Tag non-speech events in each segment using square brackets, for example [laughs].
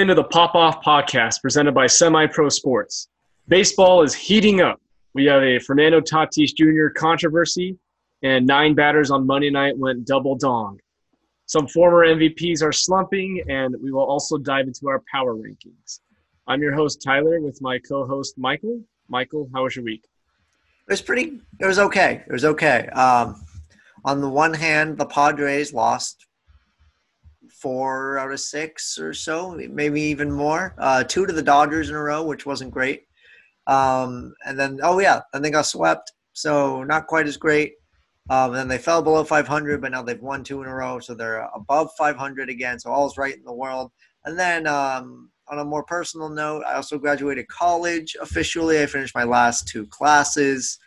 Into the Pop Off podcast presented by Semi Pro Sports. Baseball is heating up. We have a Fernando Tatis Jr. controversy, and nine batters on Monday night went double dong. Some former MVPs are slumping, and we will also dive into our power rankings. I'm your host, Tyler, with my co host, Michael. Michael, how was your week? It was pretty, it was okay. It was okay. Um, on the one hand, the Padres lost four out of six or so, maybe even more. Uh, two to the Dodgers in a row, which wasn't great. Um, and then, oh yeah, and they got swept, so not quite as great. Um, and then they fell below 500, but now they've won two in a row, so they're above 500 again. So all's right in the world. And then, um, on a more personal note, I also graduated college officially. I finished my last two classes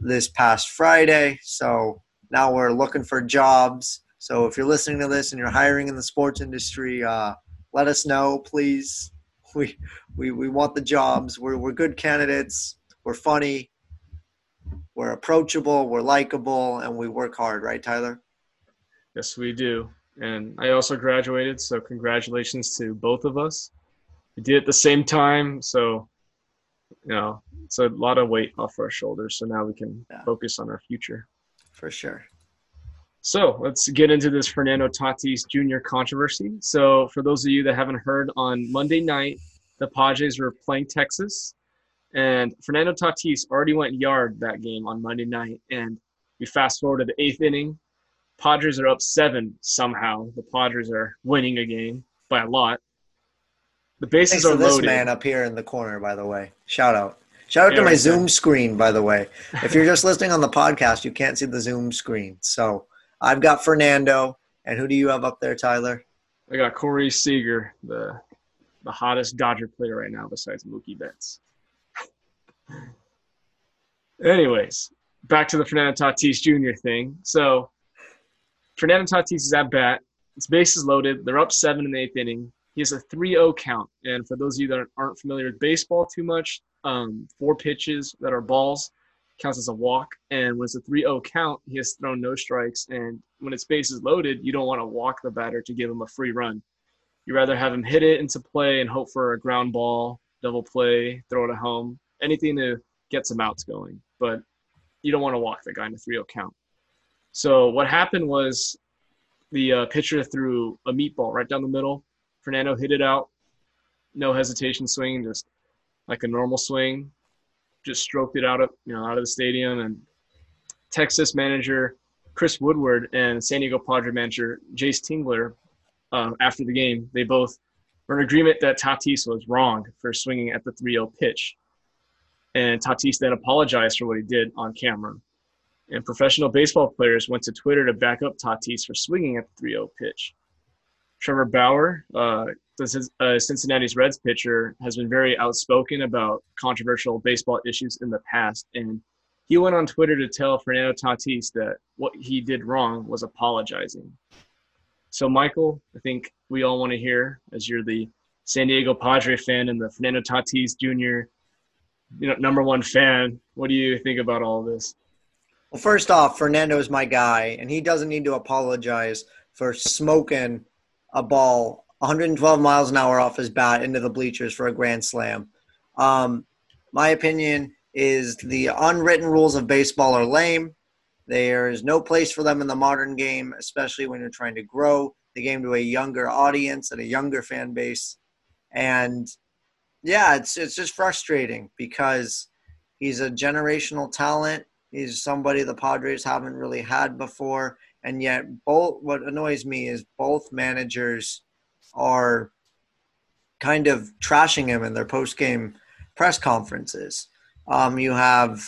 this past Friday, so now we're looking for jobs so if you're listening to this and you're hiring in the sports industry, uh, let us know, please. [laughs] We, we, we want the jobs. We're, we're good candidates. We're funny. We're approachable. We're likable. And we work hard, right, Tyler? Yes, we do. And I also graduated. So congratulations to both of us. We did it at the same time. So, you know, it's a lot of weight off our shoulders. So now we can yeah. focus on our future. For sure. So let's get into this Fernando Tatis Jr. controversy. So, for those of you that haven't heard, on Monday night, the Padres were playing Texas, and Fernando Tatis already went yard that game on Monday night. And we fast forward to the eighth inning. Padres are up seven somehow. The Padres are winning a game by a lot. The bases Thanks are this loaded. man up here in the corner, by the way. Shout out. Shout out to my Zoom screen, by the way. If you're just listening on the podcast, you can't see the Zoom screen. So I've got Fernando. And who do you have up there, Tyler? I got Corey Seager, the the hottest Dodger player right now besides Mookie Betts. [laughs] Anyways, back to the Fernando Tatis Jr. thing. So Fernando Tatis is at bat. His base is loaded. They're up seven in the eighth inning. He has a 3-0 count. And for those of you that aren't familiar with baseball too much, um, four pitches that are balls counts as a walk. And when it's a 3 0 count, he has thrown no strikes. And when his base is loaded, you don't want to walk the batter to give him a free run. You rather have him hit it into play and hope for a ground ball, double play, throw it at home, anything to get some outs going. But you don't want to walk the guy in a 3 0 count. So what happened was the uh, pitcher threw a meatball right down the middle. Fernando hit it out, no hesitation swing, just like a normal swing just stroked it out of you know out of the stadium. And Texas manager Chris Woodward and San Diego Padre manager Jayce Tingler, uh, after the game, they both were in agreement that Tatis was wrong for swinging at the 3-0 pitch. And Tatis then apologized for what he did on camera. And professional baseball players went to Twitter to back up Tatis for swinging at the 3-0 pitch. Trevor Bauer, uh, uh, Cincinnati's Reds pitcher, has been very outspoken about controversial baseball issues in the past, and he went on Twitter to tell Fernando Tatis that what he did wrong was apologizing. So, Michael, I think we all want to hear, as you're the San Diego Padre fan and the Fernando Tatis Jr. You know, number one fan. What do you think about all this? Well, first off, Fernando is my guy, and he doesn't need to apologize for smoking a ball 112 miles an hour off his bat into the bleachers for a grand slam. Um, my opinion is the unwritten rules of baseball are lame. There is no place for them in the modern game, especially when you're trying to grow the game to a younger audience and a younger fan base. And yeah, it's it's just frustrating because he's a generational talent. He's somebody the Padres haven't really had before, and yet both what annoys me is both managers are kind of trashing him in their post game press conferences. Um, you have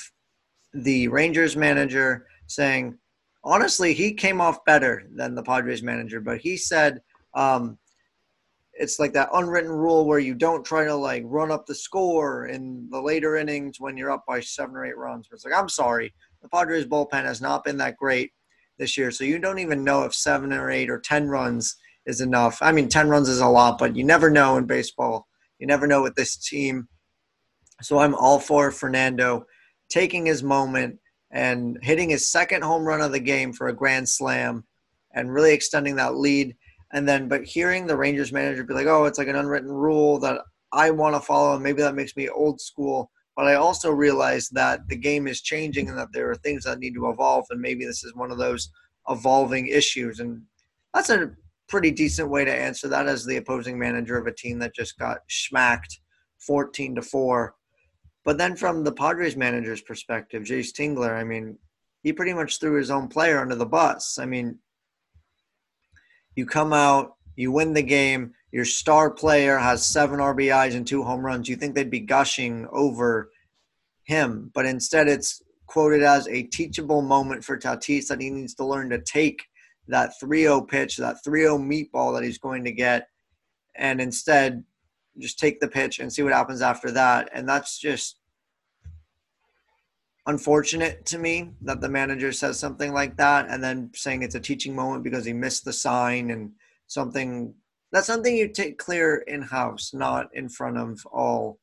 the Rangers manager saying, honestly, he came off better than the Padres manager, but he said um, it's like that unwritten rule where you don't try to like run up the score in the later innings when you're up by seven or eight runs. But it's like, I'm sorry, the Padres bullpen has not been that great this year. So you don't even know if seven or eight or 10 runs is enough. I mean, 10 runs is a lot, but you never know in baseball. You never know with this team. So I'm all for Fernando taking his moment and hitting his second home run of the game for a grand slam and really extending that lead. And then, but hearing the Rangers manager be like, oh, it's like an unwritten rule that I want to follow, and maybe that makes me old school. But I also realize that the game is changing and that there are things that need to evolve, and maybe this is one of those evolving issues. And that's a pretty decent way to answer that as the opposing manager of a team that just got smacked 14 to 4. But then from the Padres manager's perspective, Jayce Tingler, I mean, he pretty much threw his own player under the bus. I mean, you come out, you win the game, your star player has seven RBIs and two home runs. You think they'd be gushing over him, but instead it's quoted as a teachable moment for Tatis that he needs to learn to take that 3-0 pitch, that 3-0 meatball that he's going to get, and instead just take the pitch and see what happens after that. And that's just unfortunate to me that the manager says something like that and then saying it's a teaching moment because he missed the sign and something that's something you take clear in house not in front of all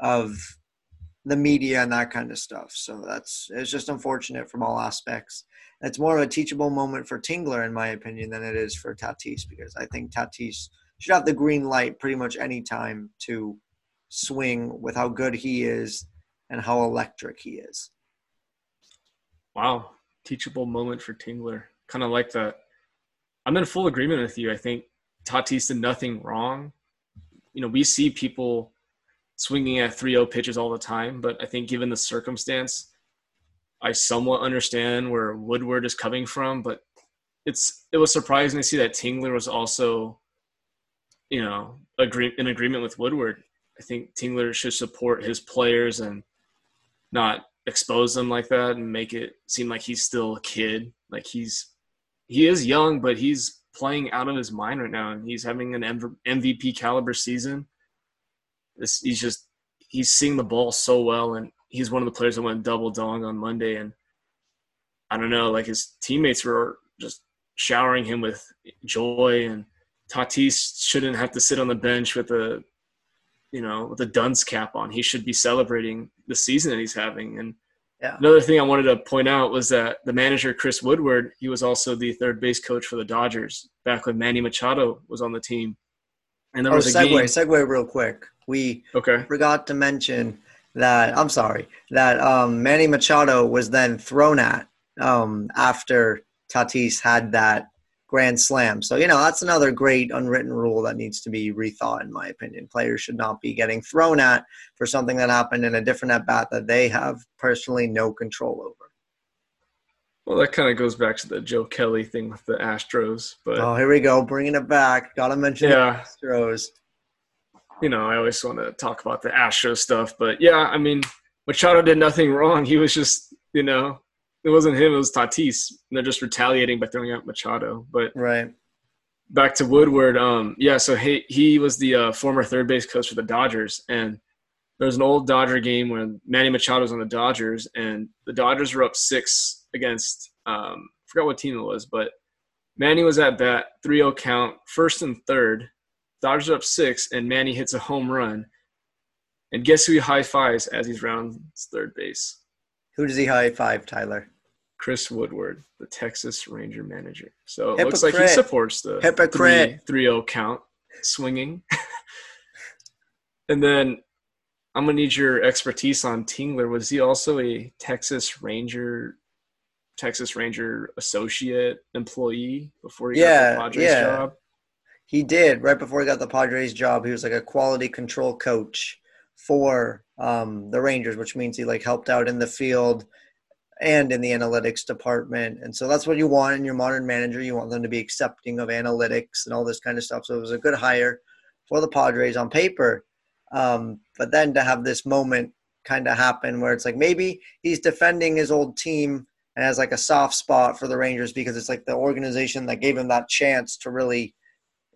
of the media and that kind of stuff so that's it's just unfortunate from all aspects it's more of a teachable moment for tingler in my opinion than it is for tatis because i think tatis should have the green light pretty much any time to swing with how good he is and how electric he is Wow, teachable moment for Tingler. Kind of like that. I'm in full agreement with you. I think Tatis did nothing wrong. You know, we see people swinging at 3-0 pitches all the time, but I think given the circumstance, I somewhat understand where Woodward is coming from, but it's it was surprising to see that Tingler was also, you know, agree in agreement with Woodward. I think Tingler should support his players and not expose them like that and make it seem like he's still a kid. Like he's he is young, but he's playing out of his mind right now, and he's having an MVP caliber season. This he's just he's seeing the ball so well, and he's one of the players that went double dong on Monday, and I don't know, like his teammates were just showering him with joy, and Tatis shouldn't have to sit on the bench with a you know, with a dunce cap on. He should be celebrating the season that he's having. And yeah. another thing I wanted to point out was that the manager Chris Woodward, he was also the third base coach for the Dodgers back when Manny Machado was on the team. And there oh, was a segue, game. segue real quick. We okay. forgot to mention that I'm sorry that um, Manny Machado was then thrown at um, after Tatis had that grand slam. So, you know, that's another great unwritten rule that needs to be rethought, in my opinion. Players should not be getting thrown at for something that happened in a different at bat that they have personally no control over. Well, that kind of goes back to the Joe Kelly thing with the Astros. But oh, here we go, bringing it back. Got to mention yeah. the Astros. You know, I always want to talk about the Astros stuff, but yeah, I mean, Machado did nothing wrong. He was just, you know, it wasn't him. It was Tatis. And they're just retaliating by throwing out Machado. But right back to Woodward. Um, yeah. So he he was the uh, former third base coach for the Dodgers, and there was an old Dodger game when Manny Machado was on the Dodgers, and the Dodgers were up six against um, I forgot what team it was, but Manny was at bat, 3-0 count, first and third. Dodgers up six, and Manny hits a home run. And guess who he high fives as he's round third base? Who does he high five, Tyler? Chris Woodward, the Texas Ranger manager. So it Hypocrite. looks like he supports the Hypocrite. 3 0 count swinging. [laughs] and then I'm going to need your expertise on Tingler. Was he also a Texas Ranger? Texas Ranger associate employee before he yeah, got the Padres yeah. job? He did right before he got the Padres job. He was like a quality control coach for um, the Rangers, which means he like helped out in the field, and in the analytics department. And so that's what you want in your modern manager. You want them to be accepting of analytics and all this kind of stuff. So it was a good hire for the Padres on paper. Um, but then to have this moment kind of happen where it's like maybe he's defending his old team and has like a soft spot for the Rangers because it's like the organization that gave him that chance to really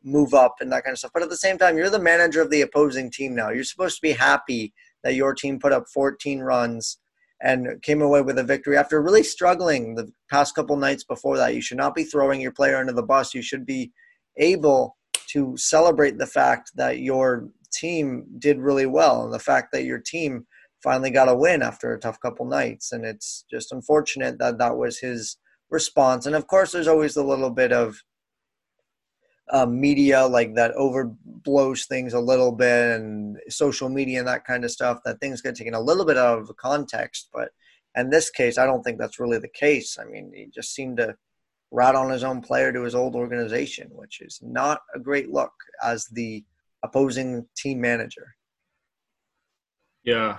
move up and that kind of stuff. But at the same time, you're the manager of the opposing team now. You're supposed to be happy that your team put up 14 runs and came away with a victory after really struggling the past couple nights before that. You should not be throwing your player under the bus. You should be able to celebrate the fact that your team did really well and the fact that your team finally got a win after a tough couple nights. And it's just unfortunate that that was his response. And of course, there's always a little bit of uh, media like that overblows things a little bit and social media and that kind of stuff that things get taken a little bit out of context but in this case i don't think that's really the case. I mean he just seemed to rat on his own player to his old organization which is not a great look as the opposing team manager. Yeah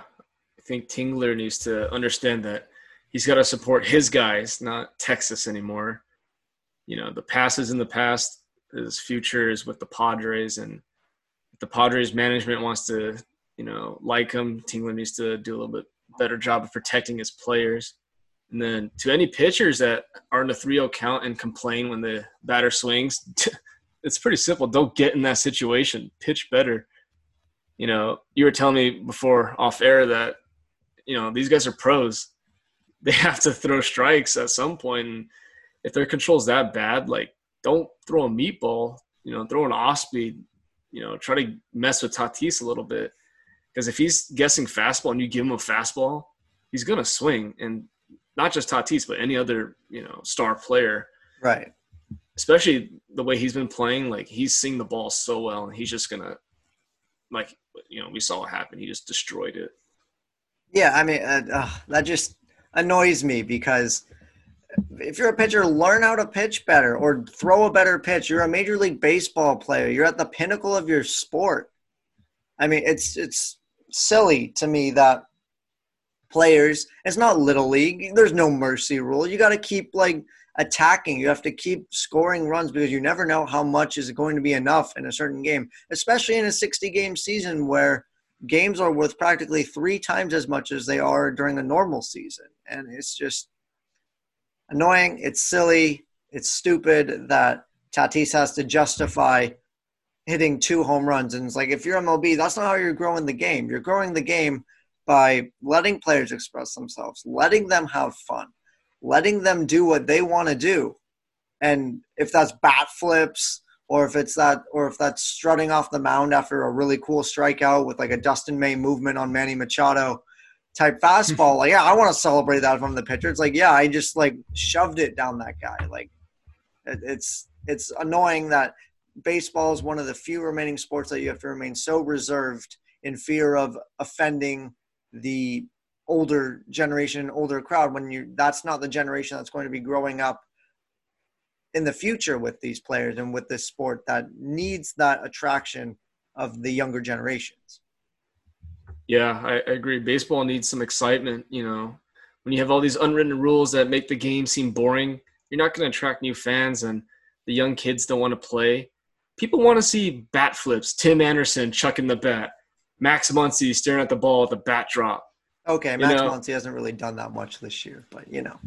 i think tingler needs to understand that he's got to support his guys not texas anymore. You know the past is in the past his future is with the Padres, and the Padres management wants to, you know, like him, Tingler needs to do a little bit better job of protecting his players. And then to any pitchers that are in a 3-0 count and complain when the batter swings, [laughs] it's pretty simple. Don't get in that situation. Pitch better. You know, you were telling me before off air that, you know, these guys are pros. [laughs] They have to throw strikes at some point. And if their control's that bad, like don't throw a meatball. You know, throw an off speed. You know, try to mess with Tatis a little bit because if he's guessing fastball and you give him a fastball, he's gonna swing, and not just Tatis, but any other you know star player. Right. Especially the way he's been playing, like he's seeing the ball so well, and he's just gonna, like you know, we saw what happened. He just destroyed it. Yeah, I mean, uh, uh, that just annoys me because if you're a pitcher, learn how to pitch better or throw a better pitch. You're a major league baseball player. You're at the pinnacle of your sport. I mean, it's it's silly to me that players. It's not little league. There's no mercy rule. You got to keep like attacking. You have to keep scoring runs because you never know how much is going to be enough in a certain game, especially in a 60 game season where games are worth practically three times as much as they are during a normal season. And it's just annoying. It's silly. It's stupid that Tatis has to justify hitting two home runs. And it's like, if you're MLB, that's not how you're growing the game. You're growing the game by letting players express themselves, letting them have fun, letting them do what they want to do. And if that's bat flips, or if it's that, or if that's strutting off the mound after a really cool strikeout with like a Dustin May movement on Manny Machado, type fastball. [laughs] like, yeah, I want to celebrate that from the pitcher. It's like, yeah, I just like shoved it down that guy. Like, it, it's it's annoying that baseball is one of the few remaining sports that you have to remain so reserved in fear of offending the older generation, older crowd. When you that's not the generation that's going to be growing up in the future with these players and with this sport that needs that attraction of the younger generations. Yeah, I, I agree. Baseball needs some excitement. You know, when you have all these unwritten rules that make the game seem boring, you're not going to attract new fans, and the young kids don't want to play. People want to see bat flips, Tim Anderson chucking the bat, Max Muncy staring at the ball at the bat drop. Okay, Max you know, Muncy hasn't really done that much this year, but you know.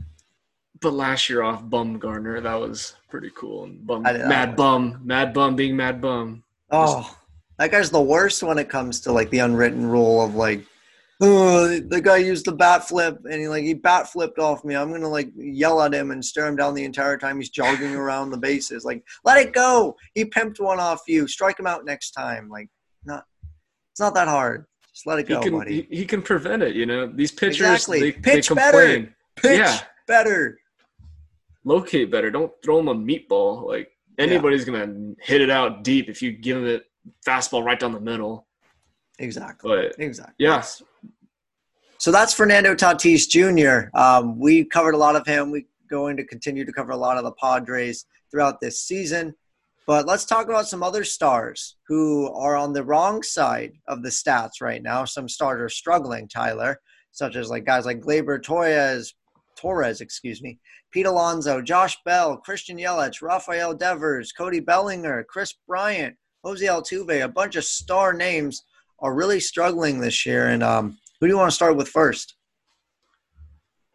But last year off Bumgarner, that was pretty cool. And Bum, Mad Bum, Mad Bum being Mad Bum. Oh, that guy's the worst when it comes to like the unwritten rule of like, oh, the guy used the bat flip and he like he bat flipped off me. I'm gonna like yell at him and stare him down the entire time he's jogging [laughs] around the bases. Like, let it go. He pimped one off you. Strike him out next time. Like, not. It's not that hard. Just let it go, he can, buddy. He, he, can prevent it. You know, these pitchers exactly. they, pitch they better. Pitch yeah. better. Locate better. Don't throw him a meatball. Like anybody's yeah. gonna hit it out deep if you give him it fastball right down the middle. Exactly. But exactly. Yes. So that's Fernando Tatis Jr. Um, we covered a lot of him. We're going to continue to cover a lot of the Padres throughout this season. But let's talk about some other stars who are on the wrong side of the stats right now. Some stars are struggling, Tyler, such as like guys like Gleyber Torres, Torres, excuse me, Pete Alonso, Josh Bell, Christian Yelich, Rafael Devers, Cody Bellinger, Kris Bryant, Jose Altuve, a bunch of star names are really struggling this year. And um, who do you want to start with first?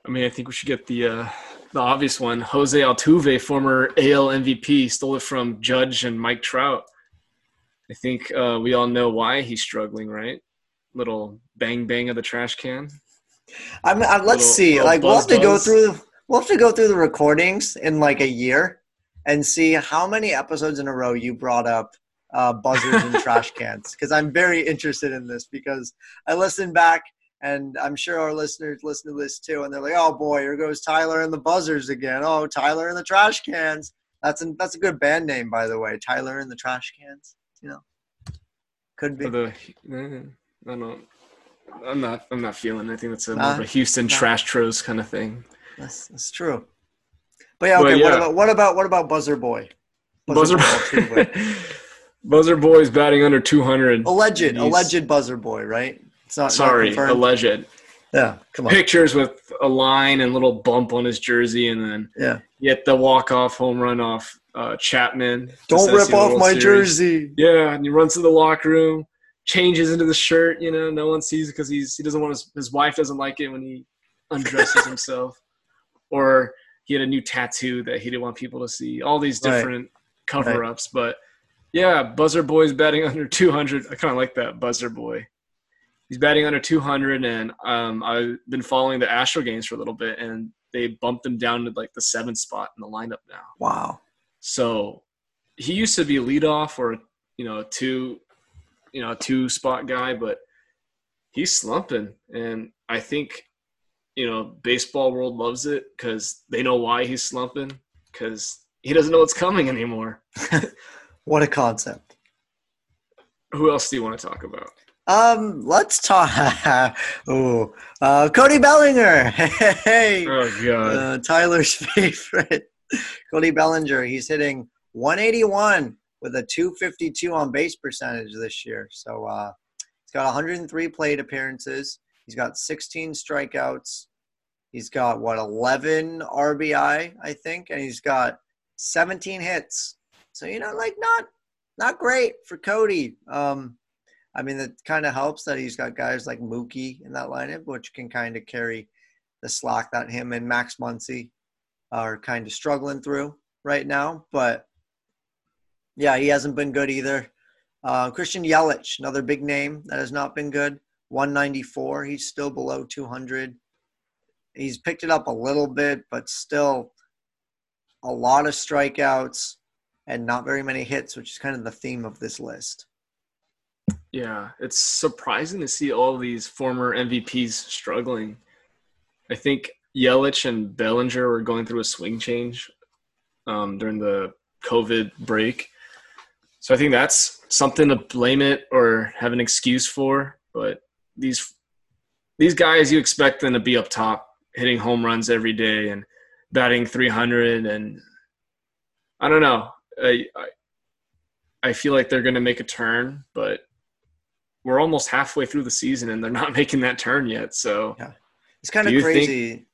I mean, I think we should get the uh, the obvious one. Jose Altuve, former AL MVP, stole it from Judge and Mike Trout. I think uh, we all know why he's struggling, right? Little bang bang of the trash can. I mean, let's little, see. Little like buzz, we'll have to buzz. go through. We'll have to go through the recordings in like a year and see how many episodes in a row you brought up uh, buzzers and [laughs] trash cans because I'm very interested in this because I listen back and I'm sure our listeners listen to this too and they're like, oh boy, here goes Tyler and the buzzers again. Oh, Tyler and the trash cans. That's a that's a good band name, by the way. Tyler and the Trash Cans. You know, could be. Eh, I don't. I'm not. I'm not feeling. I think that's a, more Nah, of a Houston nah. trash tros kind of thing. That's, that's true. But yeah, But okay. What about what about what about Buzzer Boy? Buzzer, Ball too, [laughs] Buzzer Boy's batting under 200. alleged, He's- alleged Buzzer Boy, right? It's not not Sorry, confirmed. alleged. yeah, come on. Pictures with a line and little bump on his jersey, and then Yeah, get the walk off home run off uh, Chapman. don't rip off World my Series. jersey. Yeah, and he runs to the locker room, changes into the shirt. You know, no one sees because he's he doesn't want his his wife doesn't like it when he undresses [laughs] himself, or he had a new tattoo that he didn't want people to see. All these Right. different cover ups, but yeah, Buzzer Boy's batting [laughs] under 200. I kind of like that Buzzer Boy. He's batting under 200, and um, I've been following the Astro games for a little bit, and they bumped him down to like the seventh spot in the lineup now. Wow. So he used to be a leadoff or you know a two, you know a two spot guy, but he's slumping, and I think you know baseball world loves it because they know why he's slumping because he doesn't know what's coming anymore. [laughs] What a concept. Who else do you want to talk about? Um, let's talk. [laughs] oh, uh, Cody Bellinger. [laughs] Hey, Oh god, uh, Tyler's [laughs] favorite, Cody Bellinger. He's hitting 181 with a 252 on base percentage this year. So uh, he's got 103 plate appearances. He's got 16 strikeouts. He's got what 11 RBI, I think, and he's got 17 hits. So you know, like not not great for Cody. Um, I mean, it kind of helps that he's got guys like Mookie in that lineup, which can kind of carry the slack that him and Max Muncy are kind of struggling through right now. But yeah, he hasn't been good either. Uh, Christian Yelich, another big name that has not been good. 194. He's still below 200. He's picked it up a little bit, but still a lot of strikeouts and not very many hits, which is kind of the theme of this list. yeah, it's surprising to see all these former MVPs struggling. I think Yelich and Bellinger were going through a swing change um, during the COVID break. So I think that's something to blame it or have an excuse for. But these these guys, you expect them to be up top, hitting home runs every day and batting 300. And I don't know. I I, I feel like they're going to make a turn, but we're almost halfway through the season and they're not [laughs] making that turn yet. So yeah. It's kind of you think- crazy.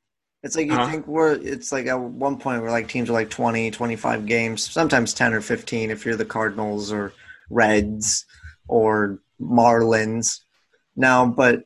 it's like you Huh? think we're it's like at one point where like teams are like 20, 25 games, sometimes 10 or 15 if you're the Cardinals or Reds or Marlins. Now, but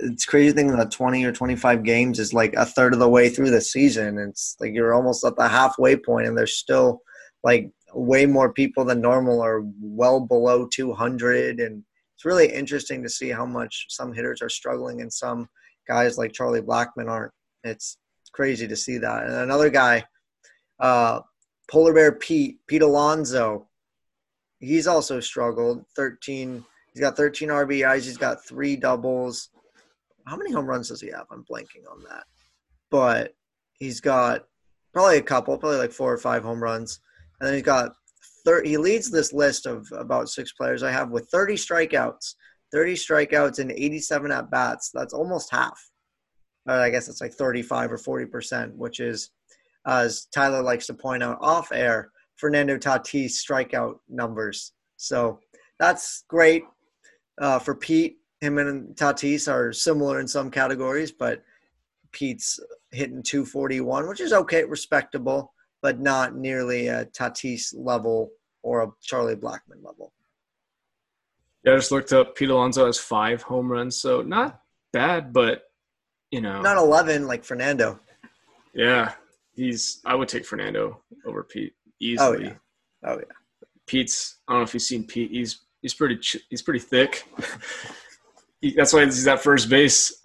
it's crazy thinking that 20 or 25 games is like a third of the way through the season. It's like you're almost at the halfway point and there's still like way more people than normal are well below 200 and it's really interesting to see how much some hitters are struggling and some guys like Charlie Blackmon aren't. It's crazy to see that. And another guy, uh, Polar Bear Pete, Pete Alonso, he's also struggled. 13, he's got 13 RBIs, he's got three doubles. How many home runs does he have? I'm blanking on that. But he's got probably a couple, probably like four or five home runs. And then he's got thir- he leads this list of about six players I have with 30 strikeouts. 30 strikeouts and 87 at bats. That's almost half. Uh, I guess it's like 35 or 40 percent, which is, as Tyler likes to point out off air, Fernando Tatis strikeout numbers. So that's great uh, for Pete. Him and Tatis are similar in some categories, but Pete's hitting 241, which is okay, respectable, but not nearly a Tatis level or a Charlie Blackmon level. yeah, I just looked up. Pete Alonso has five home runs, so not bad, but you know, Not 11 like Fernando. yeah, he's. I would take Fernando over Pete easily. Oh, yeah. Oh, yeah. Pete's. I don't know if you've seen Pete. He's he's pretty he's pretty thick. [laughs] That's why he's at first base. [laughs]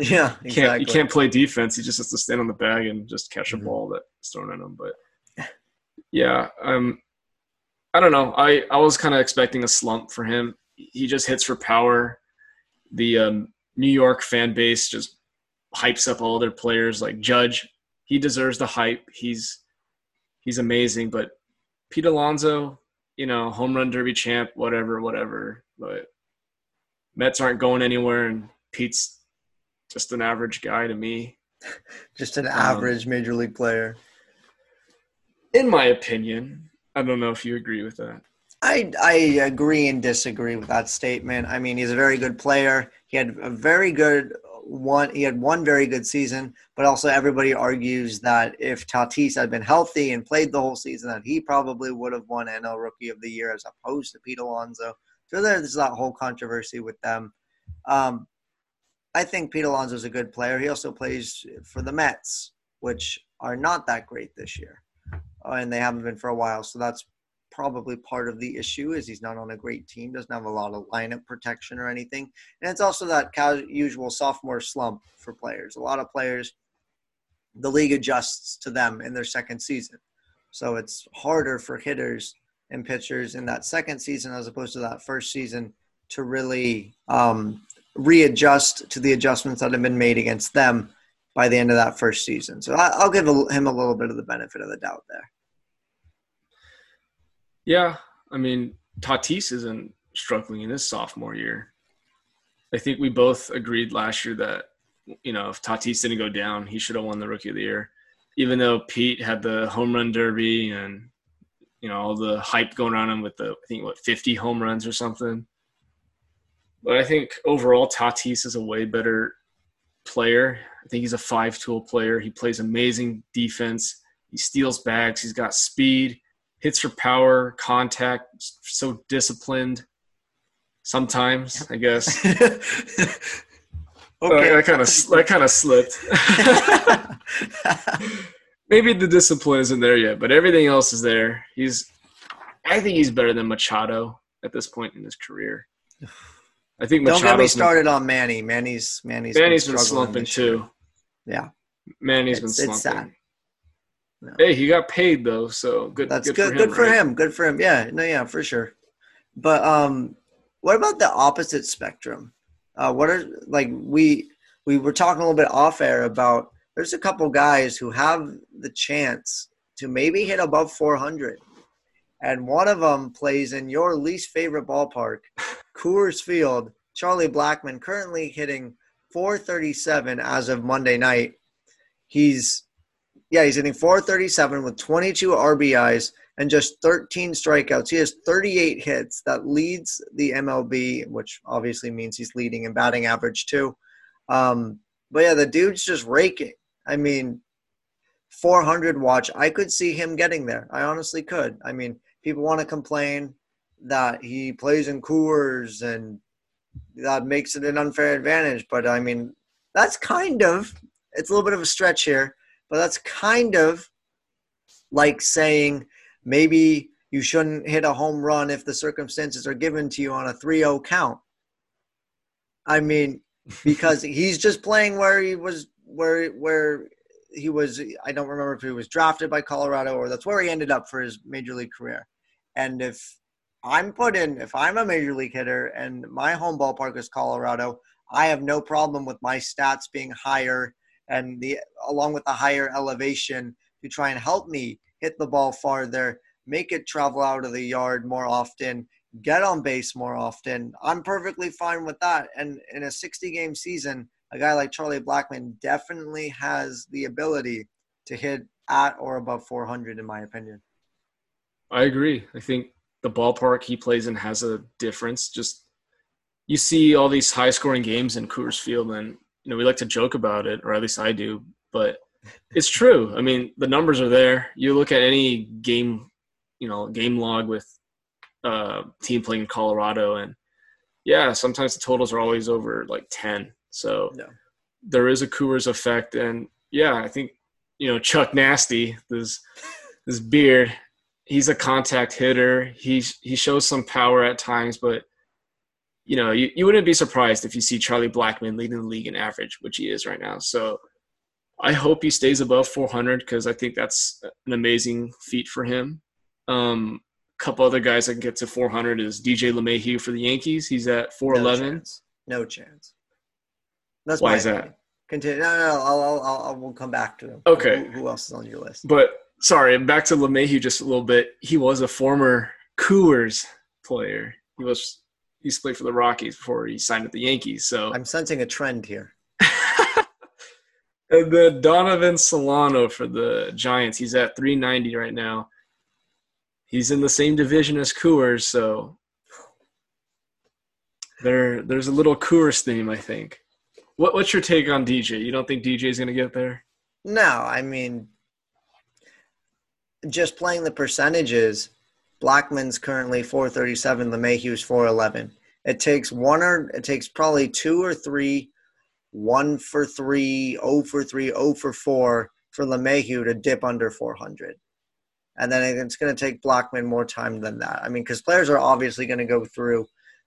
Yeah, can't exactly. you can't play defense. He just has to stand on the bag and just catch a Mhm. ball that's thrown at him. But yeah, um, I don't know. I I was kind of expecting a slump for him. He just hits for power. The um, New York fan base just hypes up all their players like Judge. He deserves the hype. He's he's amazing. But Pete Alonso, you know, home run derby champ, whatever, whatever. But Mets aren't going anywhere, and Pete's just an average guy to me. [laughs] Just an average um, major league player. In my opinion, I don't know if you agree with that. I I agree and disagree with that statement. I mean, he's a very good player. He had a very good one. He had one very good season, but also everybody argues that if Tatis had been healthy and played the whole season, that he probably would have won NL Rookie of the Year as opposed to Pete Alonso. So there's that whole controversy with them. Um, I think Pete Alonso is a good player. He also plays for the Mets, which are not that great this year, uh, and they haven't been for a while. So that's probably part of the issue is he's not on a great team, doesn't have a lot of lineup protection or anything, and it's also that usual sophomore slump for players. A lot of players, the league adjusts to them in their second season, so it's harder for hitters and pitchers in that second season as opposed to that first season to really um, readjust to the adjustments that have been made against them by the end of that first season. So I, will give him a little bit of the benefit of the doubt there. Yeah, I mean Tatis isn't struggling in his sophomore year. I think we both agreed last year that you know if Tatis didn't go down, he should have won the Rookie of the Year. Even though Pete had the home run derby and you know all the hype going on him with the I think what 50 home runs or something. But I think overall Tatis is a way better player. I think he's a five-tool player. He plays amazing defense. He steals bags. He's got speed, hits for power, contact. So disciplined. Sometimes, I guess. [laughs] okay, uh, kind of that kind of slipped. [laughs] maybe the discipline isn't there yet, but everything else is there. He's, I think he's better than Machado at this point in his career. I think Machado's don't get me started been, on Manny. Manny's Manny's Manny's been, been slumping too. Yeah, Manny's it's, been slumping. No. Hey, he got paid though, so good. That's good. Good for, him, good for right? him. Good for him. Yeah, no, yeah, for sure. But um, what about the opposite spectrum? Uh, what are like we we were talking a little bit off air about there's a couple guys who have the chance to maybe hit above 400. And one of them plays in your least favorite ballpark, [laughs] Coors Field. Charlie Blackmon currently hitting 437 as of Monday night. He's yeah, he's hitting 437 with 22 RBIs and just 13 strikeouts. He has 38 hits. That leads the MLB, which obviously means he's leading in batting average too. Um, but yeah, the dude's just raking. I mean, 400 watch, I could see him getting there. I honestly could. I mean, people want to complain that he plays in Coors and that makes it an unfair advantage. But I mean, that's kind of, it's a little bit of a stretch here, but that's kind of like saying maybe you shouldn't hit a home run if the circumstances are given to you on a 3 0 count. I mean, because he's just playing where he was where where he was I don't remember if he was drafted by Colorado or that's where he ended up for his major league career. And if I'm put in if I'm a major league hitter and my home ballpark is Colorado, I have no problem with my stats being higher and the along with the higher elevation to try and help me hit the ball farther, make it travel out of the yard more often, get on base more often. I'm perfectly fine with that. And in a 60 game season, a guy like Charlie Blackmon definitely has the ability to hit at or above 400, in my opinion. I agree. I think the ballpark he plays in has a difference. Just you see all these high scoring games in Coors Field, and you know we like to joke about it, or at least I do, but it's true. I mean, the numbers are there. You look at any game, you know, game log with uh, team playing in Colorado, and yeah, sometimes the totals are always over like ten. So yeah. there is a Coors effect, and yeah, I think you know Chuck Nasty, this this beard, he's a contact hitter. He he shows some power at times, but you know you, you wouldn't be surprised if you see Charlie Blackmon leading the league in average, which he is right now. So I hope he stays above 400 because I think that's an amazing feat for him. Um, a couple other guys that can get to 400 is DJ LeMahieu for the Yankees. He's at 411. No chance. No chance. That's why is that? Continue. No, no, no I'll, I'll, I'll, we'll come back to him. Okay. Who, who, else is on your list? But sorry, back to LeMahieu just a little bit. He was a former Coors player. He was he's played for the Rockies before he signed with the Yankees. So I'm sensing a trend here. [laughs] and then Donovan Solano for the Giants. He's at 390 right now. He's in the same division as Coors, so there there's a little Coors theme, I think. What what's your take on DJ? You don't think DJ is going to get there? No, I mean, just playing the percentages, Blackmon's currently 437, LeMahieu's 411. It takes one or it takes probably two or three, one for three, oh for three, oh for four for LeMahieu to dip under 400. And then it's going to take Blackmon more time than that. I mean, because players are obviously going to go through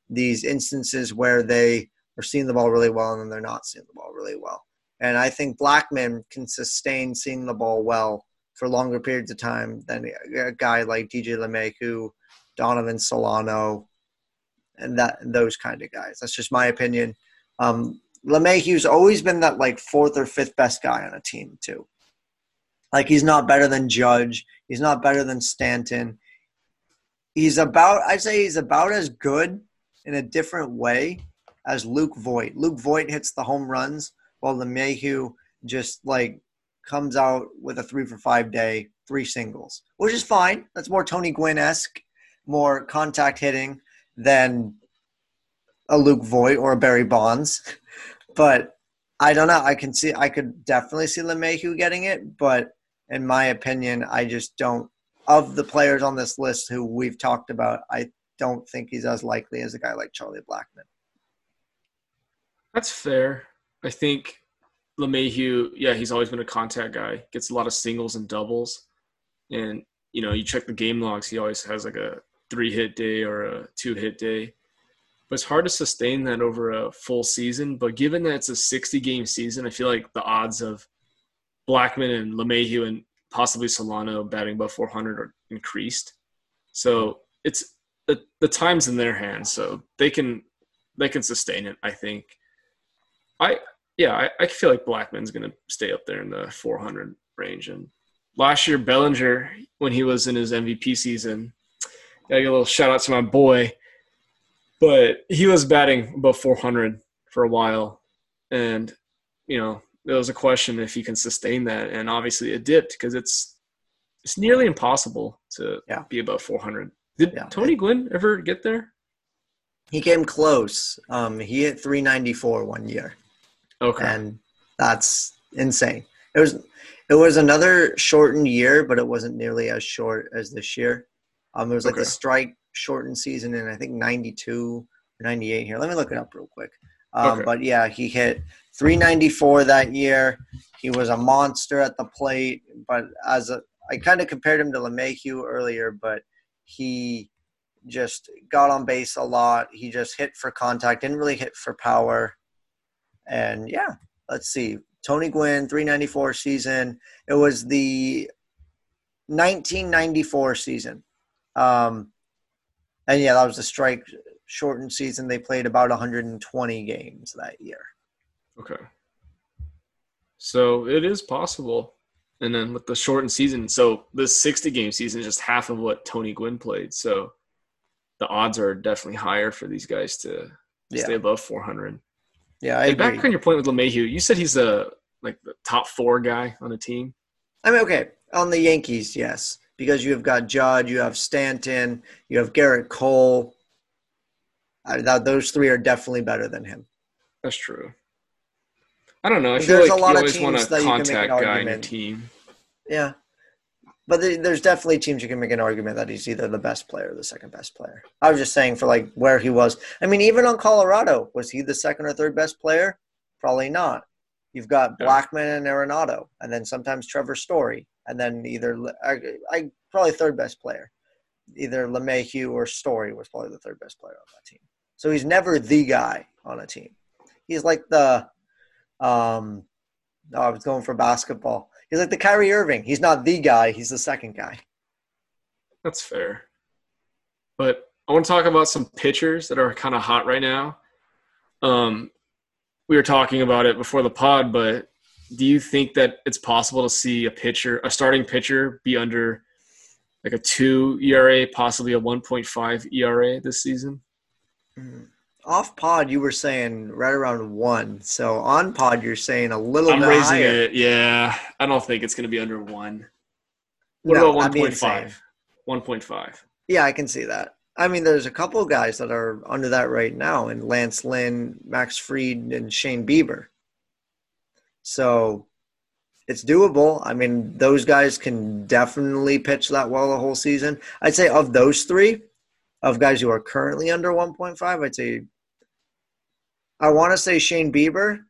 these instances where they are seeing the ball really well and then they're not seeing the ball really well. And I think Blackmon can sustain seeing the ball well for longer periods of time than a guy like DJ LeMahieu, Donovan Solano, and that those kind of guys. That's just my opinion. Um, LeMahieu's always been that like fourth or fifth best guy on a team too. Like he's not better than Judge. He's not better than Stanton. He's about I'd say he's about as good in a different way as Luke Voit. Luke Voit hits the home runs while LeMahieu just like comes out with a three for five day, three singles, which is fine. That's more Tony Gwynn esque, more contact hitting than a Luke Voit or a Barry Bonds. [laughs] But I don't know. I can see, I could definitely see LeMahieu getting it, but in my opinion, I just don't. Of the players on this list who we've talked about, I don't think he's as likely as a guy like Charlie Blackmon. That's fair. I think LeMahieu, yeah, he's always been a contact guy. Gets a lot of singles and doubles, and you know, you check the game logs. He always has like a three hit day or a two hit day. But it's hard to sustain that over a full season. But given that it's a 60 game season, I feel like the odds of Blackmon and LeMahieu and possibly Solano batting above 400 are increased. So it's the the time's in their hands, so they can they can sustain it. I think. I yeah, I, I feel like Blackmon's going to stay up there in the 400 range. And last year, Bellinger, when he was in his MVP season, I get a little shout out to my boy, but he was batting above 400 for a while, and you know there was a question if he can sustain that, and obviously it dipped because it's it's nearly impossible to yeah. be above 400. Did yeah. Tony Gwynn ever get there? He came close. Um, he hit 394 one year. Okay. And that's insane. It was it was another shortened year, but it wasn't nearly as short as this year. Um, it was like okay. a strike shortened season in I think '92 or '98 here. Let me look it up real quick. Um, okay. But yeah, he hit 394 that year. He was a monster at the plate, but as a I kind of compared him to LeMahieu earlier, but he just got on base a lot. He just hit for contact, didn't really hit for power. And yeah, let's see. Tony Gwynn, 394 season. It was the 1994 season. Um, and yeah, that was a strike shortened season. They played about 120 games that year. Okay. So it is possible. And then with the shortened season, so this 60 game season is just half of what Tony Gwynn played. So the odds are definitely higher for these guys to yeah. stay above 400. Yeah, I back on your point with LeMahieu, you said he's a like the top four guy on the team. I mean, okay, on the Yankees, yes, because you have got Judge, you have Stanton, you have Gerrit Cole. I, those three are definitely better than him. That's true. I don't know. I feel There's like a lot you always want a contact guy in your team. Yeah, but there's definitely teams you can make an argument that he's either the best player or the second best player. I was just saying for like where he was. I mean, even on Colorado, was he the second or third best player? Probably not. You've got Blackmon and Arenado, and then sometimes Trevor Story, and then either I, I probably third best player, either LeMahieu or Story was probably the third best player on that team. So he's never the guy on a team. He's like the, um, oh, I was going for basketball He's like the Kyrie Irving. He's not the guy. He's the second guy. That's fair. But I want to talk about some pitchers that are kind of hot right now. Um, we were talking about it before the pod, but do you think that it's possible to see a pitcher, a starting pitcher, be under like a two ERA, possibly a 1.5 ERA this season? Mm. Off pod, you were saying right around one. So on pod, you're saying a little I'm bit raising higher. it. Yeah, I don't think it's going to be under one. What No, about 1.5? 1.5. Yeah, I can see that. I mean, there's a couple guys that are under that right now, and Lance Lynn, Max Fried, and Shane Bieber. So it's doable. I mean, those guys can definitely pitch that well the whole season. I'd say of those three, of guys who are currently under 1.5, I'd say I want to say Shane Bieber,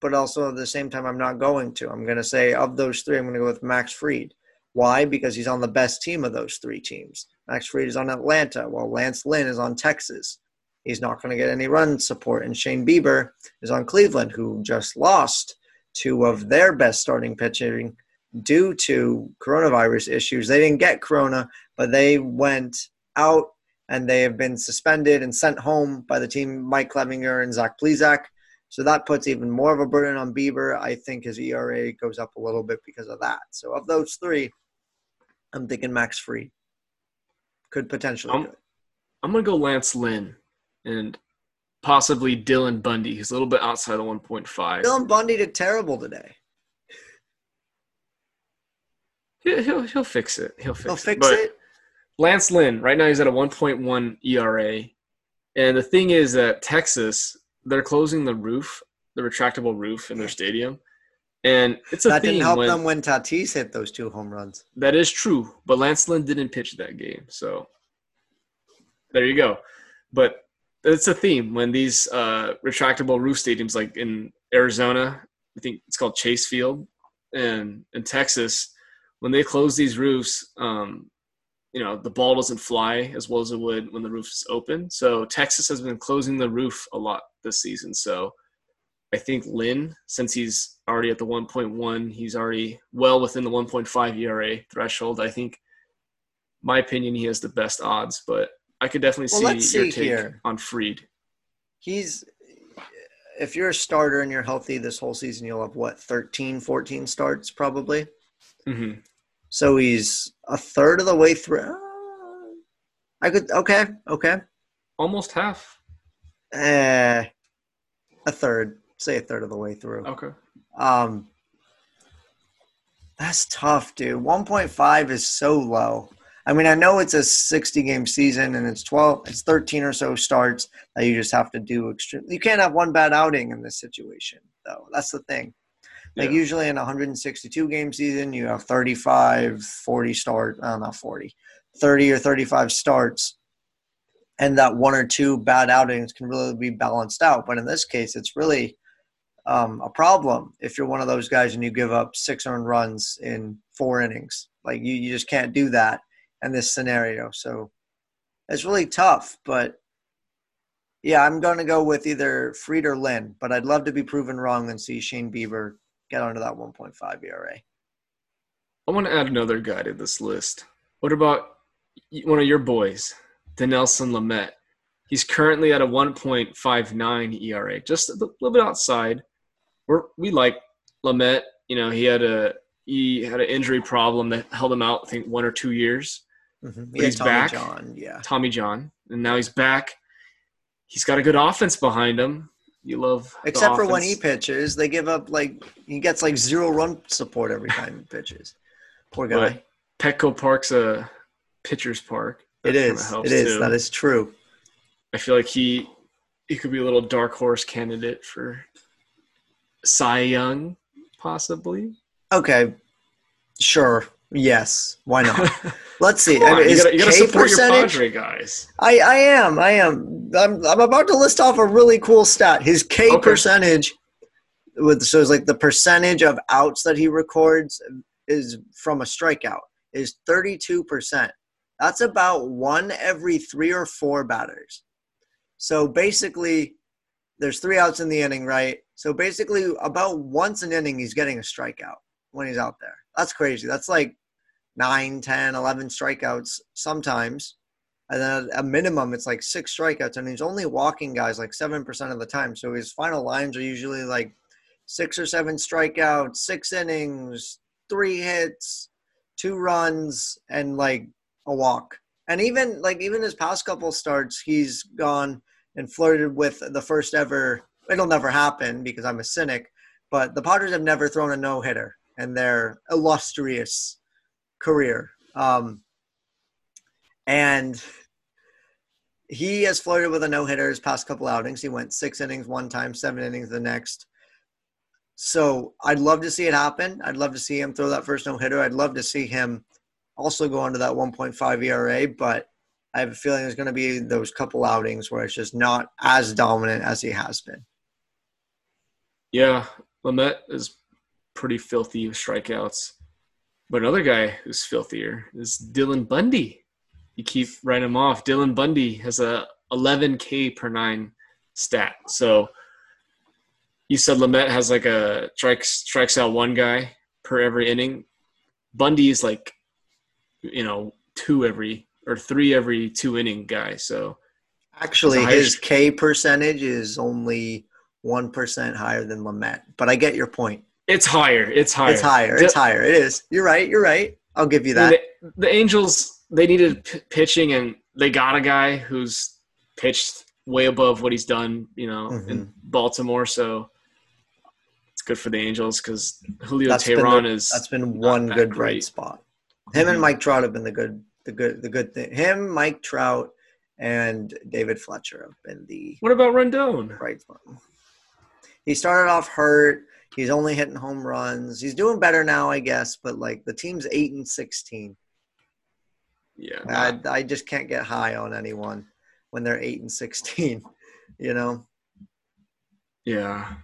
but also at the same time, I'm not going to. I'm going to say of those three, I'm going to go with Max Fried. Why? Because he's on the best team of those three teams. Max Fried is on Atlanta, while Lance Lynn is on Texas. He's not going to get any run support. And Shane Bieber is on Cleveland, who just lost two of their best starting pitching due to coronavirus issues. They didn't get corona, but they went out and they have been suspended and sent home by the team Mike Clevinger and Zach Plesac. So that puts even more of a burden on Bieber. I think his ERA goes up a little bit because of that. So of those three, I'm thinking Max Fried could potentially do it. I'm going to go Lance Lynn and possibly Dylan Bundy. He's a little bit outside the 1.5. Dylan Bundy did terrible today. He'll, he'll, he'll fix it. He'll fix He'll it. fix But it. Lance Lynn, right now he's at a 1.1 ERA. And the thing is that Texas, they're closing the roof, the retractable roof in their stadium. And it's a That didn't help when, them when Tatis hit those two home runs. That is true, but Lance Lynn didn't pitch that game, so there you go. But it's a theme when these uh, retractable roof stadiums, like in Arizona, I think it's called Chase Field, and in Texas, when they close these roofs, um, you know the ball doesn't fly as well as it would when the roof is open. So Texas has been closing the roof a lot this season. So I think Lynn, since he's already at the 1.1, he's already well within the 1.5 ERA threshold. I think, my opinion, he has the best odds, but I could definitely Well, see let's your take here. on Fried. He's if you're a starter and you're healthy this whole season, you'll have what 13, 14 starts probably. hmm So he's a third of the way through. Uh, I could okay, okay. Almost half. Eh, a third. Say a third of the way through. Okay. Um, that's tough, dude. 1.5 is so low. I mean, I know it's a 60 game season and it's 12, it's 13 or so starts that you just have to do extreme. You can't have one bad outing in this situation, though. That's the thing. Like Yeah. usually in a 162 game season, you have 35, 40 start, uh, not know, 40, 30 or 35 starts. And that one or two bad outings can really be balanced out. But in this case, it's really um, a problem if you're one of those guys and you give up six earned runs in four innings. Like you, you just can't do that in this scenario. So it's really tough. But yeah, I'm going to go with either Fried or Lynn. But I'd love to be proven wrong and see Shane Bieber get onto that 1.5 ERA. I want to add another guy to this list. What about one of your boys, Dinelson Lamet? He's currently at a 1.59 ERA, just a little bit outside. We're, we like Lamette. You know, he had a he had an injury problem that held him out, I think, one or two years. Mm-hmm. But he's Tommy back. John, yeah. Tommy John, and now he's back. He's got a good offense behind him. You love, Except for when he pitches, they give up like he gets like zero run support every time he pitches. Poor guy. But Petco Park's a pitcher's park. it That kinda is. It is. too. That is true. I feel like he he could be a little dark horse candidate for Cy Young, possibly. Okay. Sure. Yes. Why not? [laughs] Let's see. I mean, you gotta, you gotta support your? Padre guys. I, I am. I am. I'm, I'm about to list off a really cool stat. His K Okay. percentage, with so it's like the percentage of outs that he records is from a strikeout is 32 percent. That's about one every three or four batters. So basically, there's three outs in the inning, right? So basically, about once an inning, he's getting a strikeout when he's out there. That's crazy. That's like 9, 10, 11 strikeouts sometimes. And then a minimum, it's like six strikeouts, and he's only walking guys like seven percent of the time. So his final lines are usually like six or seven strikeouts, six innings, three hits, two runs, and like a walk. And even like even his past couple starts, he's gone and flirted with the first ever. It'll never happen because I'm a cynic, but the Padres have never thrown a no hitter and they're illustrious career. Um, and he has flirted with a no hitter his past couple outings. He went six innings one time, seven innings the next. So I'd love to see it happen. I'd love to see him throw that first no hitter. I'd love to see him also go under that 1.5 ERA, but I have a feeling there's going to be those couple outings where it's just not as dominant as he has been. Yeah, Lamet is pretty filthy with strikeouts. But another guy who's filthier is Dylan Bundy. You keep writing him off. Dylan Bundy has a 11K per nine stat. So you said Lamet has like a strikes strikes out one guy per every inning. Bundy is like, you know, two every or three every two inning guy. So actually, his K percentage is only one percent higher than Lamet. But I get your point. It's higher. It's higher. It's higher. It's higher. It is. You're right. You're right. I'll give you that. The, the Angels they needed p- pitching, and they got a guy who's pitched way above what he's done, you know, mm-hmm. in Baltimore. So it's good for the Angels because Julio that's Teheran the, is that's been one good bright spot. Him mm-hmm. and Mike Trout have been the good, the good, the good thing. Him, Mike Trout, and David Fletcher have been the. What about Rendon? Bright spot. He started off hurt He's only hitting home runs. He's doing better now, I guess, but like the team's eight and sixteen. Yeah, I, I just can't get high on anyone when they're eight and sixteen. [laughs] You know. Yeah,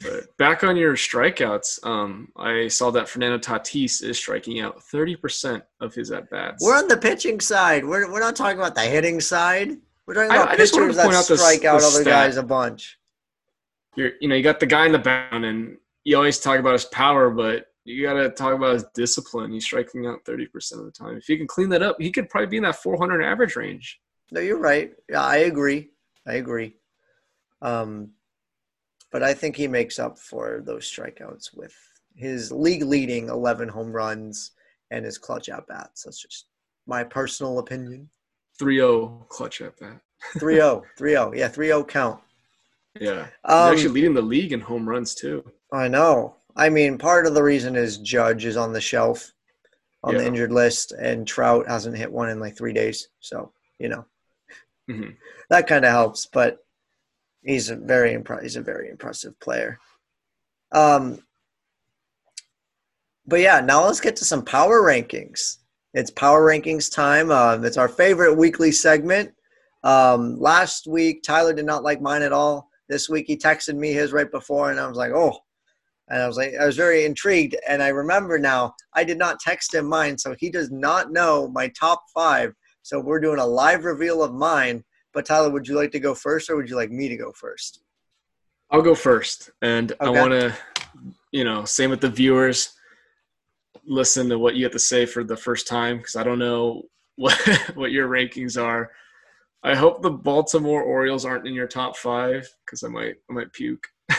but back on your strikeouts, um, I saw that Fernando Tatis is striking out thirty percent of his at bats. We're on the pitching side. We're we're not talking about the hitting side. We're talking about I, I pitchers that strike out other stat. guys a bunch you're you know you got the guy in the bound and you always talk about his power but you got to talk about his discipline. He's striking out 30% of the time. If you can clean that up he could probably be in that 400 average range. No you're right. Yeah i agree. I agree. Um but i think he makes up for those strikeouts with his league leading 11 home runs and his clutch at bats. That's just my personal opinion. 3-0 clutch at bat. 3-0 3-0 [laughs] yeah 3-0 count. Yeah, um, actually leading the league in home runs too. I know. I mean, part of the reason is Judge is on the shelf, on yeah. the injured list, and Trout hasn't hit one in like three days. So you know, mm-hmm. that kind of helps. But he's a very impre- he's a very impressive player. Um, but yeah, now let's get to some power rankings. It's power rankings time. Um, it's our favorite weekly segment. Um, last week, Tyler did not like mine at all. This week he texted me his right before, and I was like, oh. And I was like, I was very intrigued. And I remember now, I did not text him mine, so he does not know my top five. So we're doing a live reveal of mine. But Tyler, would you like to go first, or would you like me to go first? I'll go first, and okay. I want to, you know, same with the viewers. Listen to what you have to say for the first time because I don't know [laughs] what what your rankings are. I hope the Baltimore Orioles aren't in your top five because I might I might puke. [laughs]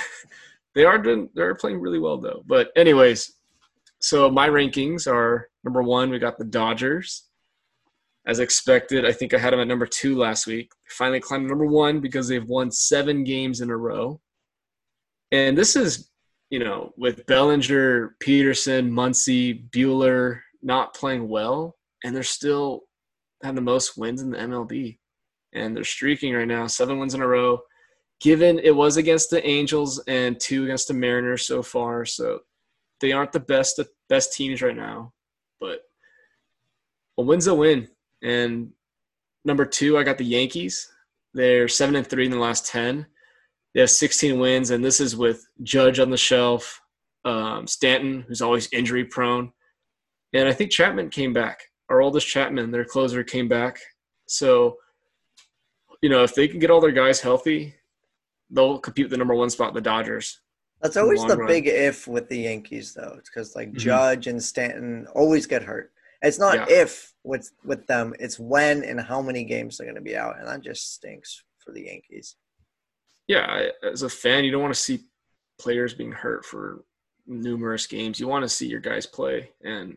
they are doing they're playing really well though. But anyways, so my rankings are number one. We got the Dodgers. As expected, I think I had them at number two last week. Finally climbed number one because they've won seven games in a row. And this is, you know, with Bellinger, Pederson, Muncy, Buehler not playing well, and they're still having the most wins in the MLB and they're streaking right now, seven wins in a row. Given it was against the Angels and two against the Mariners so far, so they aren't the best best teams right now, but a win's a win. And number two, I got the Yankees. They're seven and three in the last ten. They have 16 wins, and this is with Judge on the shelf, um, Stanton, who's always injury prone, and I think Chapman came back. Aroldis Chapman, their closer, came back. So you know, if they can get all their guys healthy, they'll compete the number one spot the Dodgers. That's always the, the big if with the Yankees, though. It's because like mm-hmm. Judge and Stanton always get hurt. It's not yeah. if with with them; it's when and how many games they're going to be out, and that just stinks for the Yankees. Yeah, as a fan, you don't want to see players being hurt for numerous games. You want to see your guys play, and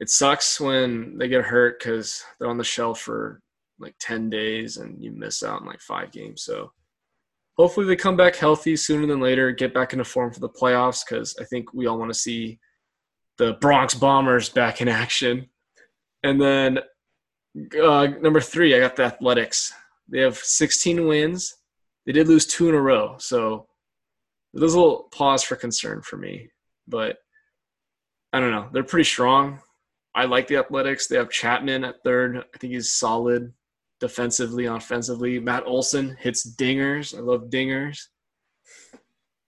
it sucks when they get hurt because they're on the shelf for like 10 days and you miss out on like five games. So hopefully they come back healthy sooner than later, get back into form for the playoffs because I think we all want to see the Bronx Bombers back in action. And then uh, number three, I got the Athletics. They have 16 wins. They did lose two in a row. So there's a little pause for concern for me. But I don't know. They're pretty strong. I like the Athletics. They have Chapman at third. I think he's solid defensively, offensively. Matt Olson hits dingers. I love dingers.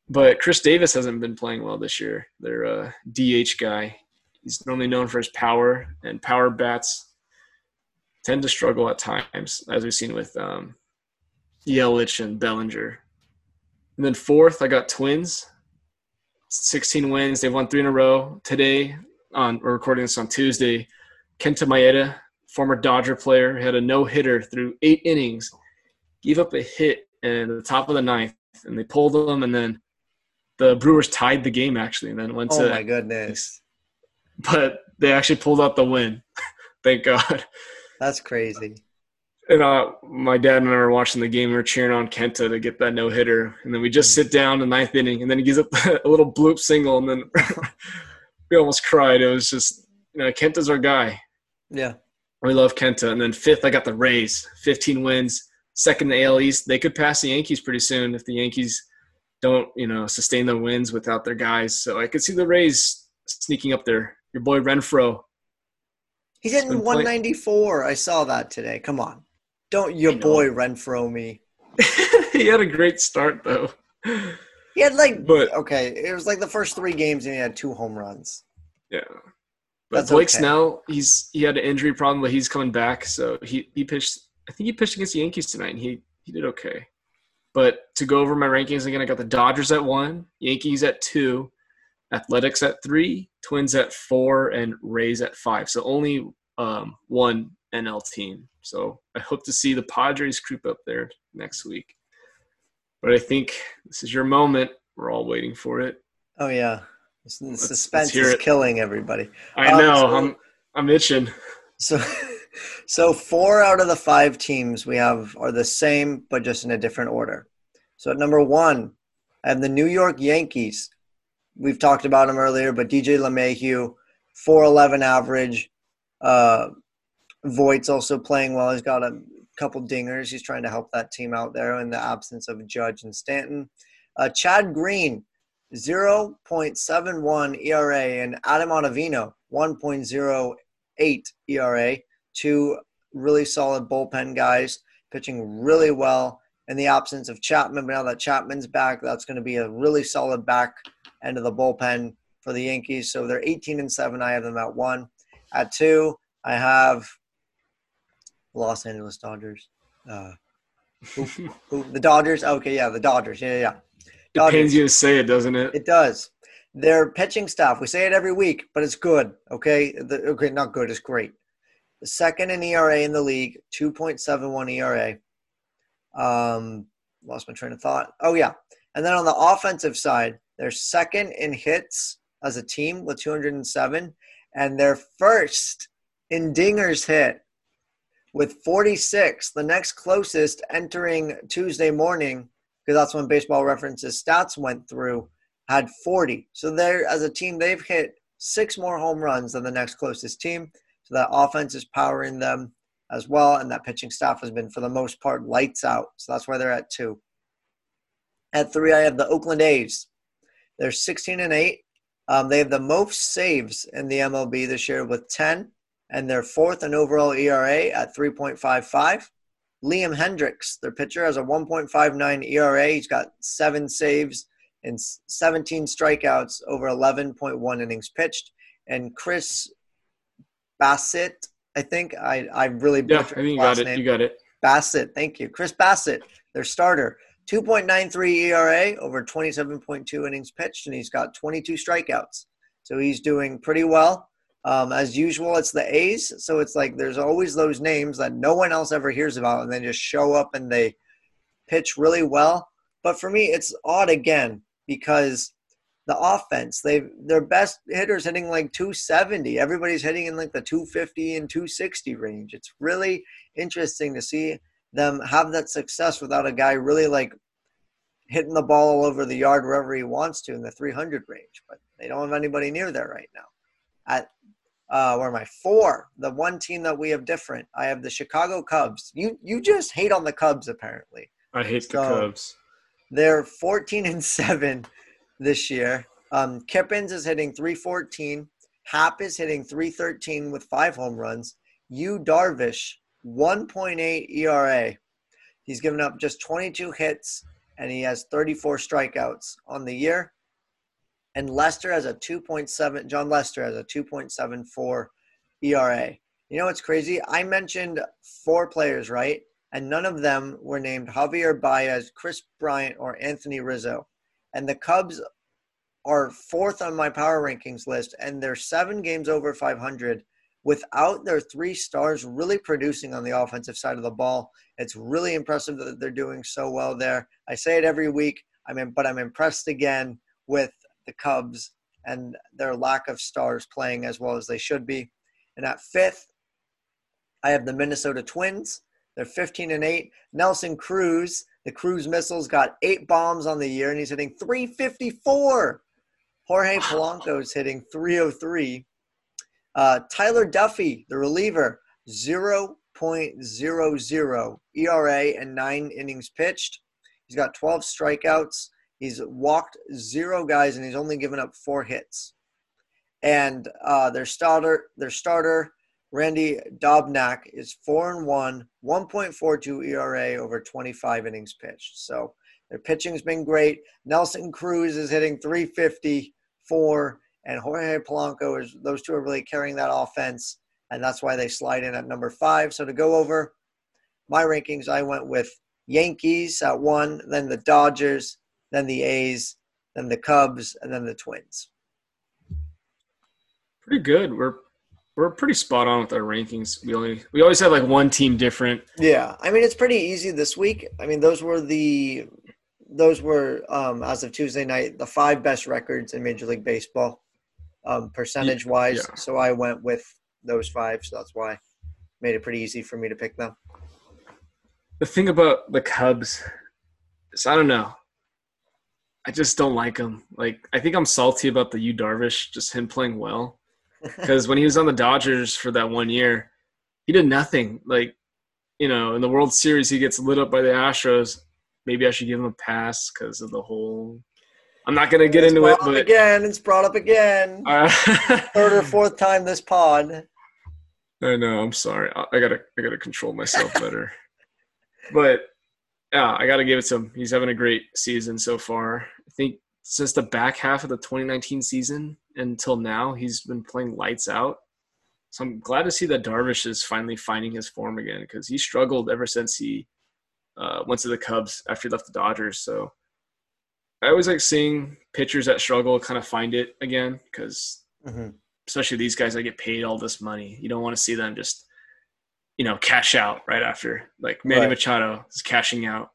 But Khris Davis hasn't been playing well this year. Their uh, DH guy. He's normally known for his power, and power bats tend to struggle at times, as we've seen with um, Yelich and Bellinger. And then fourth, I got Twins. 16 wins. They've won three in a row. Today, on we're recording this on Tuesday. Kenta Maeda, former Dodger player, had a no hitter through eight innings, gave up a hit at the top of the ninth, and they pulled him, and then the Brewers tied the game actually, and then went oh to. Oh my goodness! But they actually pulled out the win. [laughs] Thank God. That's crazy. And uh, my dad and I were watching the game. We were cheering on Kenta to get that no hitter, and then we just sit down the ninth inning, and then he gives up [laughs] a little bloop single, and then [laughs] we almost cried. It was just, you know, Kenta's our guy. Yeah. We love Kenta. And then fifth, I got the Rays, 15 wins. Second, the AL East. They could pass the Yankees pretty soon if the Yankees don't, you know, sustain their wins without their guys. So I could see the Rays sneaking up there. Your boy Renfroe. He's hitting 194. I saw that today. Come on. Don't your boy Renfroe me. [laughs] he had a great start, though. He had like but, okay, it was like the first three games and he had two home runs. Yeah. But That's Blake okay. Snell, he's he had an injury problem, but he's coming back. So he, he pitched I think he pitched against the Yankees tonight and he, he did okay. But to go over my rankings again, I got the Dodgers at one, Yankees at two, Athletics at three, Twins at four, and Rays at five. So only um, one NL team. So I hope to see the Padres creep up there next week. But I think this is your moment. We're all waiting for it. Oh yeah, the let's, suspense let's is killing everybody. I um, know. So, I'm I'm itching. So, [laughs] so four out of the five teams we have are the same, but just in a different order. So at number one, I have the New York Yankees. We've talked about them earlier, but DJ LeMahieu, 411 average. Uh, Voit's also playing well. He's got a couple dingers. He's trying to help that team out there in the absence of Judge and Stanton. Uh, Chad Green, 0.71 ERA, and Adam Ottavino, 1.08 ERA. Two really solid bullpen guys pitching really well in the absence of Chapman. But now that Chapman's back, that's going to be a really solid back end of the bullpen for the Yankees. So they're 18 and 7. I have them at one. At two, I have Los Angeles Dodgers. Uh, who, who, the Dodgers. Okay, yeah, the Dodgers. Yeah, yeah. Dodgers. It pains you to say it, doesn't it? It does. Their pitching staff. We say it every week, but it's good. Okay, the, okay, not good. It's great. The second in ERA in the league, two point seven one ERA. Um, lost my train of thought. Oh yeah, and then on the offensive side, they're second in hits as a team with 207, and they're first in dingers hit with 46. The next closest entering Tuesday morning, because that's when Baseball References stats went through, had 40. So they're as a team, they've hit six more home runs than the next closest team. So that offense is powering them as well, and that pitching staff has been for the most part lights out. So that's why they're at two. At three, I have the Oakland A's. They're 16 and eight. Um, they have the most saves in the MLB this year with 10 and their fourth in overall ERA at 3.55. Liam Hendriks, their pitcher, has a 1.59 ERA. He's got seven saves and 17 strikeouts over 11.1 innings pitched. And Chris Bassitt, I think I I really yeah, I think you got it. Name. You got it. Bassitt, thank you. Chris Bassitt, their starter, 2.93 ERA over 27.2 innings pitched, and he's got 22 strikeouts. So he's doing pretty well. Um, as usual, it's the A's, so it's like there's always those names that no one else ever hears about, and then just show up and they pitch really well. But for me, it's odd again because the offense they their best hitters hitting like 270 everybody's hitting in like the 250 and 260 range. It's really interesting to see them have that success without a guy really like hitting the ball all over the yard wherever he wants to in the 300 range. But they don't have anybody near there right now. At uh, where am I? Four. The one team that we have different. I have the Chicago Cubs. You you just hate on the Cubs apparently. I hate so the Cubs. They're 14 and seven this year. Um, Kipnis is hitting 314. Happ is hitting 313 with five home runs. Yu Darvish 1.8 ERA. He's given up just 22 hits and he has 34 strikeouts on the year and Lester has a 2.7. Jon Lester has a 2.74 ERA. You know what's crazy? I mentioned four players, right? And none of them were named Javier Baez, Kris Bryant, or Anthony Rizzo. And the Cubs are fourth on my power rankings list, and they're seven games over 500 without their three stars really producing on the offensive side of the ball. It's really impressive that they're doing so well there. I say it every week. I mean, but I'm impressed again with the Cubs and their lack of stars playing as well as they should be. And at fifth, I have the Minnesota Twins. They're 15 and 8. Nelson Cruz, the Cruz missiles, got eight bombs on the year, and he's hitting 354. Jorge Polanco is hitting 303. Uh, Tyler Duffey, the reliever, 0.00 ERA and nine innings pitched. He's got 12 strikeouts. He's walked zero guys and he's only given up four hits. And uh, their starter, their starter, Randy Dobnak, is four and one, 1.42 ERA over 25 innings pitched. So their pitching's been great. Nelson Cruz is hitting 354, and Jorge Polanco is those two are really carrying that offense, and that's why they slide in at number five. So to go over my rankings, I went with Yankees at one, then the Dodgers, then the A's, then the Cubs, and then the Twins. Pretty good. We're we're pretty spot on with our rankings. We only we always have like one team different. Yeah, I mean it's pretty easy this week. I mean those were the those were um, as of Tuesday night the five best records in Major League Baseball, um, percentage wise. Yeah. So I went with those five. So that's why made it pretty easy for me to pick them. The thing about the Cubs is I don't know. I just don't like him. Like I think I'm salty about the Yu Darvish, just him playing well. [laughs] Because when he was on the Dodgers for that one year, he did nothing. Like, you know, in the World Series, he gets lit up by the Astros. Maybe I should give him a pass because of the whole. I'm not gonna get it's into it, but again, it's brought up again. [laughs] Uh, [laughs] Third or fourth time this pod. I know. I'm sorry. I, I gotta. I gotta control myself better. but yeah, I got to give it to him. He's having a great season so far. I think since the back half of the 2019 season until now, he's been playing lights out. So I'm glad to see that Darvish is finally finding his form again because he struggled ever since he uh, went to the Cubs after he left the Dodgers. So I always like seeing pitchers that struggle kind of find it again because mm-hmm. especially these guys that get paid all this money, you don't want to see them just you know, cash out right after. Like Manny right. Machado is cashing out.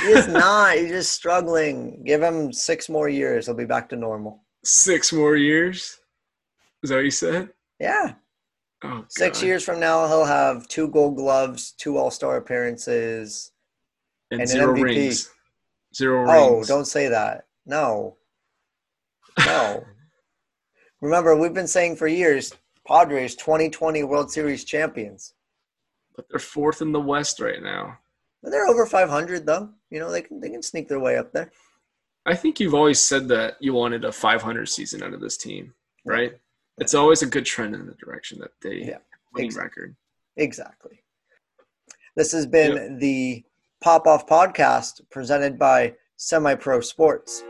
he is [laughs] not. He's just struggling. Give him six more years. He'll be back to normal. Six more years? Is that what you said? Yeah. Oh, Six years from now, he'll have two Gold Gloves, two All Star appearances, and, and zero rings. Zero oh, rings. don't say that. No. [laughs] No. Remember, we've been saying for years, Padres 2020 World Series champions but they're fourth in the West right now. They're over 500 though. You know they can they can sneak their way up there. I think you've always said that you wanted a 500 season out of this team, right? Yeah. It's always a good trend in the direction that they yeah, winning exactly. record. Exactly. This has been yep. the Pop Off Podcast presented by Semi Pro Sports.